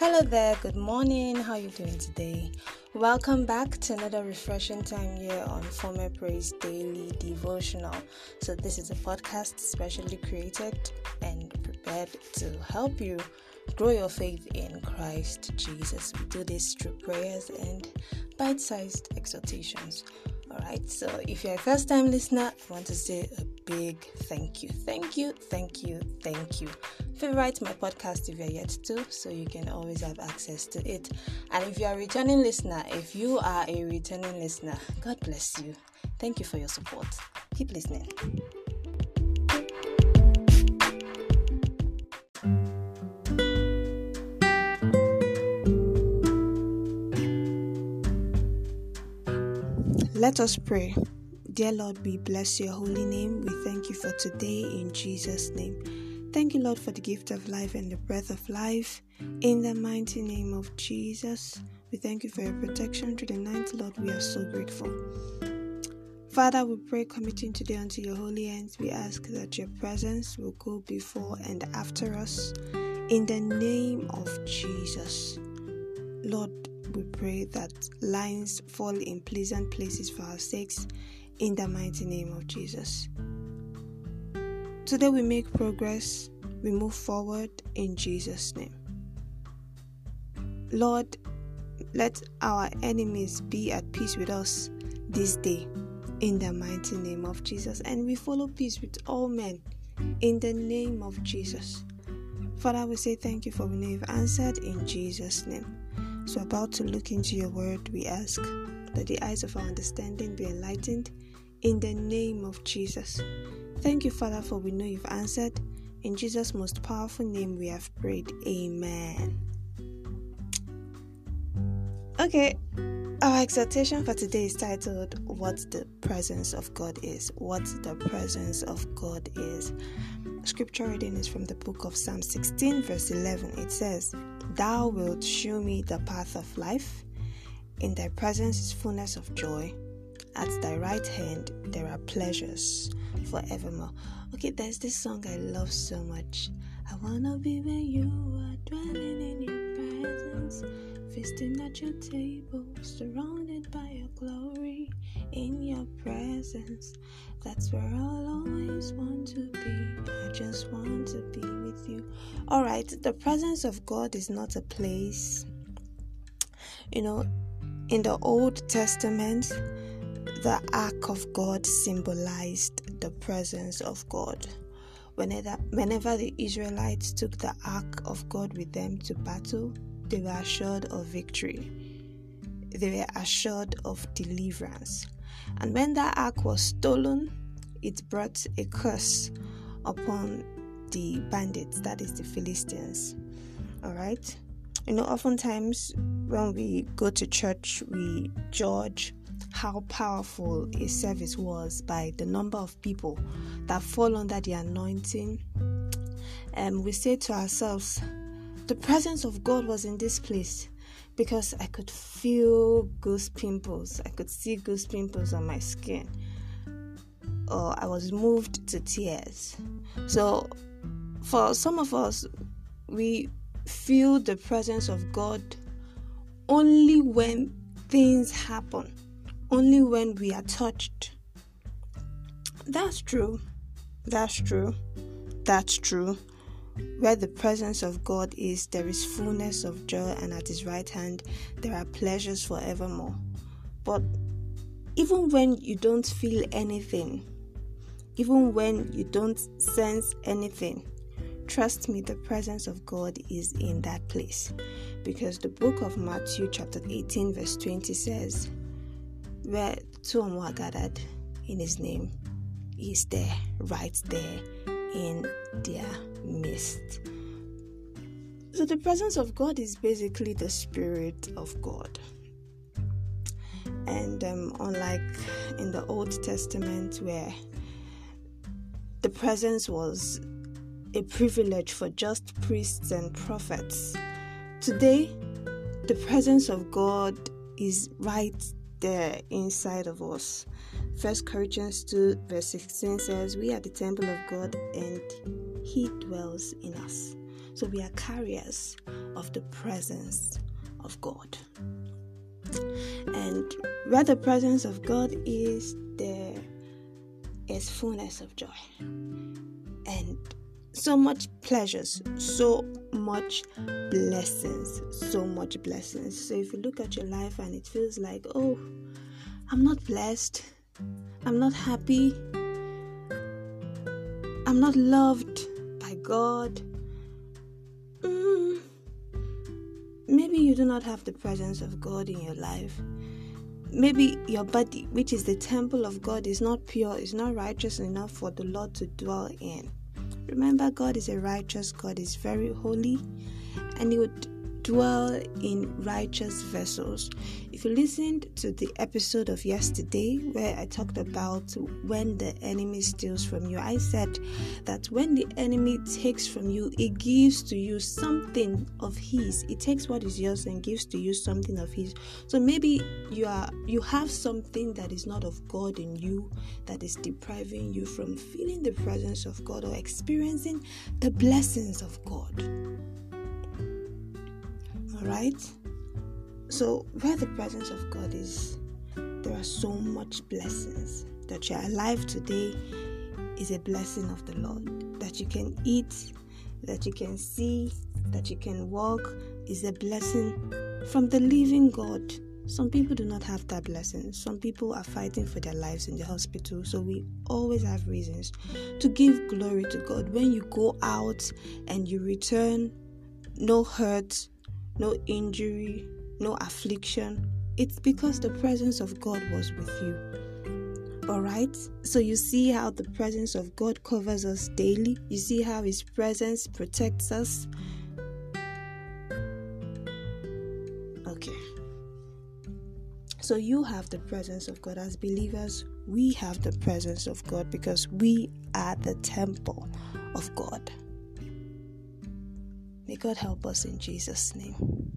Hello there, good morning. How are you doing today? Welcome back to another refreshing time here on Former Praise Daily Devotional. So this is a podcast specially created and prepared to help you grow your faith in Christ Jesus. We do this through prayers and bite-sized exhortations. All right. So if you're a first-time listener, I want to say a big thank you. Thank you, thank you, thank you. Favorite my podcast if you're yet to, so you can always have access to it. And if you're a returning listener, if you are a returning listener, God bless you. Thank you for your support. Keep listening. Let us pray. Dear Lord, we bless your holy name. We thank you for today in Jesus' name. Thank you, Lord, for the gift of life and the breath of life. In the mighty name of Jesus, we thank you for your protection through the night, Lord. We are so grateful. Father, we pray, committing today unto your holy hands. We ask that your presence will go before and after us. In the name of Jesus. Lord, we pray that lines fall in pleasant places for our sakes in the mighty name of Jesus. Today we make progress, we move forward in Jesus' name. Lord, let our enemies be at peace with us this day in the mighty name of Jesus. And we follow peace with all men in the name of Jesus. Father, we say thank you for we know you've answered in Jesus' name. So, about to look into your word, we ask that the eyes of our understanding be enlightened in the name of Jesus. Thank you, Father, for we know you've answered. In Jesus' most powerful name, we have prayed. Amen. Okay, our exhortation for today is titled What the Presence of God is. What the Presence of God is. Scripture reading is from the book of Psalm 16, verse 11. It says, Thou wilt shew me the path of life. In thy presence is fullness of joy. At thy right hand there are pleasures forevermore. Okay, there's this song I love so much. I wanna be where you are, dwelling in your presence, feasting at your table, surrounded by your glory, in your presence. That's where I'll always want to be. I just want to be with you. All right, the presence of God is not a place. You know, in the Old Testament, the ark of God symbolized the presence of God. Whenever, whenever the Israelites took the ark of God with them to battle, they were assured of victory. They were assured of deliverance. And when that ark was stolen, it brought a curse upon the bandits, that is the Philistines. All right. You know, oftentimes when we go to church, we judge how powerful a service was by the number of people that fall under the anointing. And um, we say to ourselves, the presence of God was in this place because I could feel goose pimples. I could see goose pimples on my skin. Or I was moved to tears. So, for some of us, we feel the presence of God only when things happen, only when we are touched. That's true. That's true. That's true. Where the presence of God is, there is fullness of joy, and at His right hand, there are pleasures forevermore. But even when you don't feel anything, even when you don't sense anything, trust me, the presence of God is in that place. Because the book of Matthew, chapter 18, verse 20 says, Where two or more are gathered in His name, He is there, right there in their midst. So, the presence of God is basically the Spirit of God. And um, unlike in the Old Testament, where the presence was a privilege for just priests and prophets, today the presence of God is right there inside of us. First Corinthians 2 verse 16 says, We are the temple of God and He dwells in us. So we are carriers of the presence of God. And where the presence of God is, there is fullness of joy. And so much pleasures, so much blessings, so much blessings. So if you look at your life and it feels like, oh, I'm not blessed, I'm not happy, I'm not loved by God, mm, maybe you do not have the presence of God in your life. Maybe your body, which is the temple of God, is not pure, is not righteous enough for the Lord to dwell in. Remember, God is a righteous God, is very holy, and He would dwell in righteous vessels. If you listened to the episode of yesterday where I talked about when the enemy steals from you, I said that when the enemy takes from you, it gives to you something of his. It takes what is yours and gives to you something of his. So maybe you are you have something that is not of God in you that is depriving you from feeling the presence of God or experiencing the blessings of God. Right? So, where the presence of God is, there are so much blessings. That you're alive today is a blessing of the Lord. That you can eat, that you can see, that you can walk is a blessing from the living God. Some people do not have that blessing. Some people are fighting for their lives in the hospital. So we always have reasons to give glory to God. When you go out and you return, no hurt, no injury, no affliction. It's because the presence of God was with you. Alright? So you see how the presence of God covers us daily. You see how His presence protects us. Okay. So you have the presence of God as believers. We have the presence of God because we are the temple of God. May God help us in Jesus' name.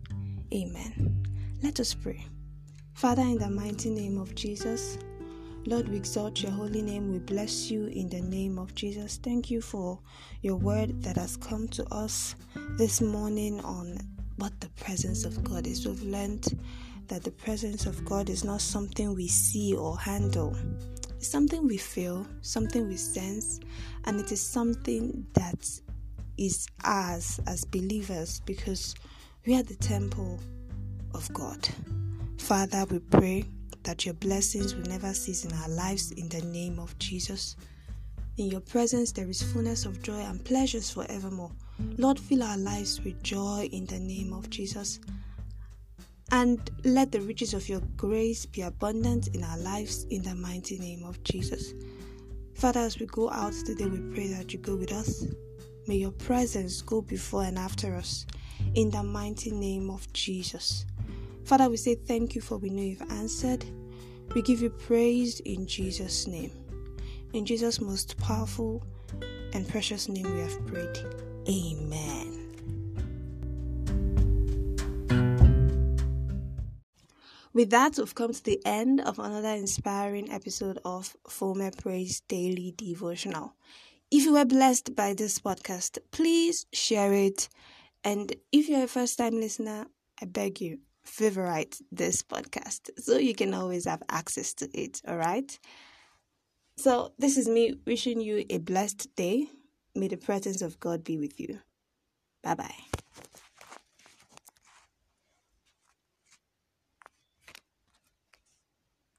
Amen. Let us pray. Father, in the mighty name of Jesus, Lord, we exalt your holy name. We bless you in the name of Jesus. Thank you for your word that has come to us this morning on what the presence of God is. We've learned that the presence of God is not something we see or handle, it's something we feel, something we sense, and it is something that is us as believers because we are the temple of God. Father, we pray that your blessings will never cease in our lives in the name of Jesus. In your presence, there is fullness of joy and pleasures forevermore. Lord, fill our lives with joy in the name of Jesus. And let the riches of your grace be abundant in our lives in the mighty name of Jesus. Father, as we go out today, we pray that you go with us. May your presence go before and after us in the mighty name of Jesus. Father, we say thank you for we know you've answered. We give you praise in Jesus' name. In Jesus' most powerful and precious name we have prayed. Amen. With that, we've come to the end of another inspiring episode of Former Praise Daily Devotional. If you were blessed by this podcast, please share it. And if you're a first time listener, I beg you, favorite this podcast so you can always have access to it. All right. So, this is me wishing you a blessed day. May the presence of God be with you. Bye bye.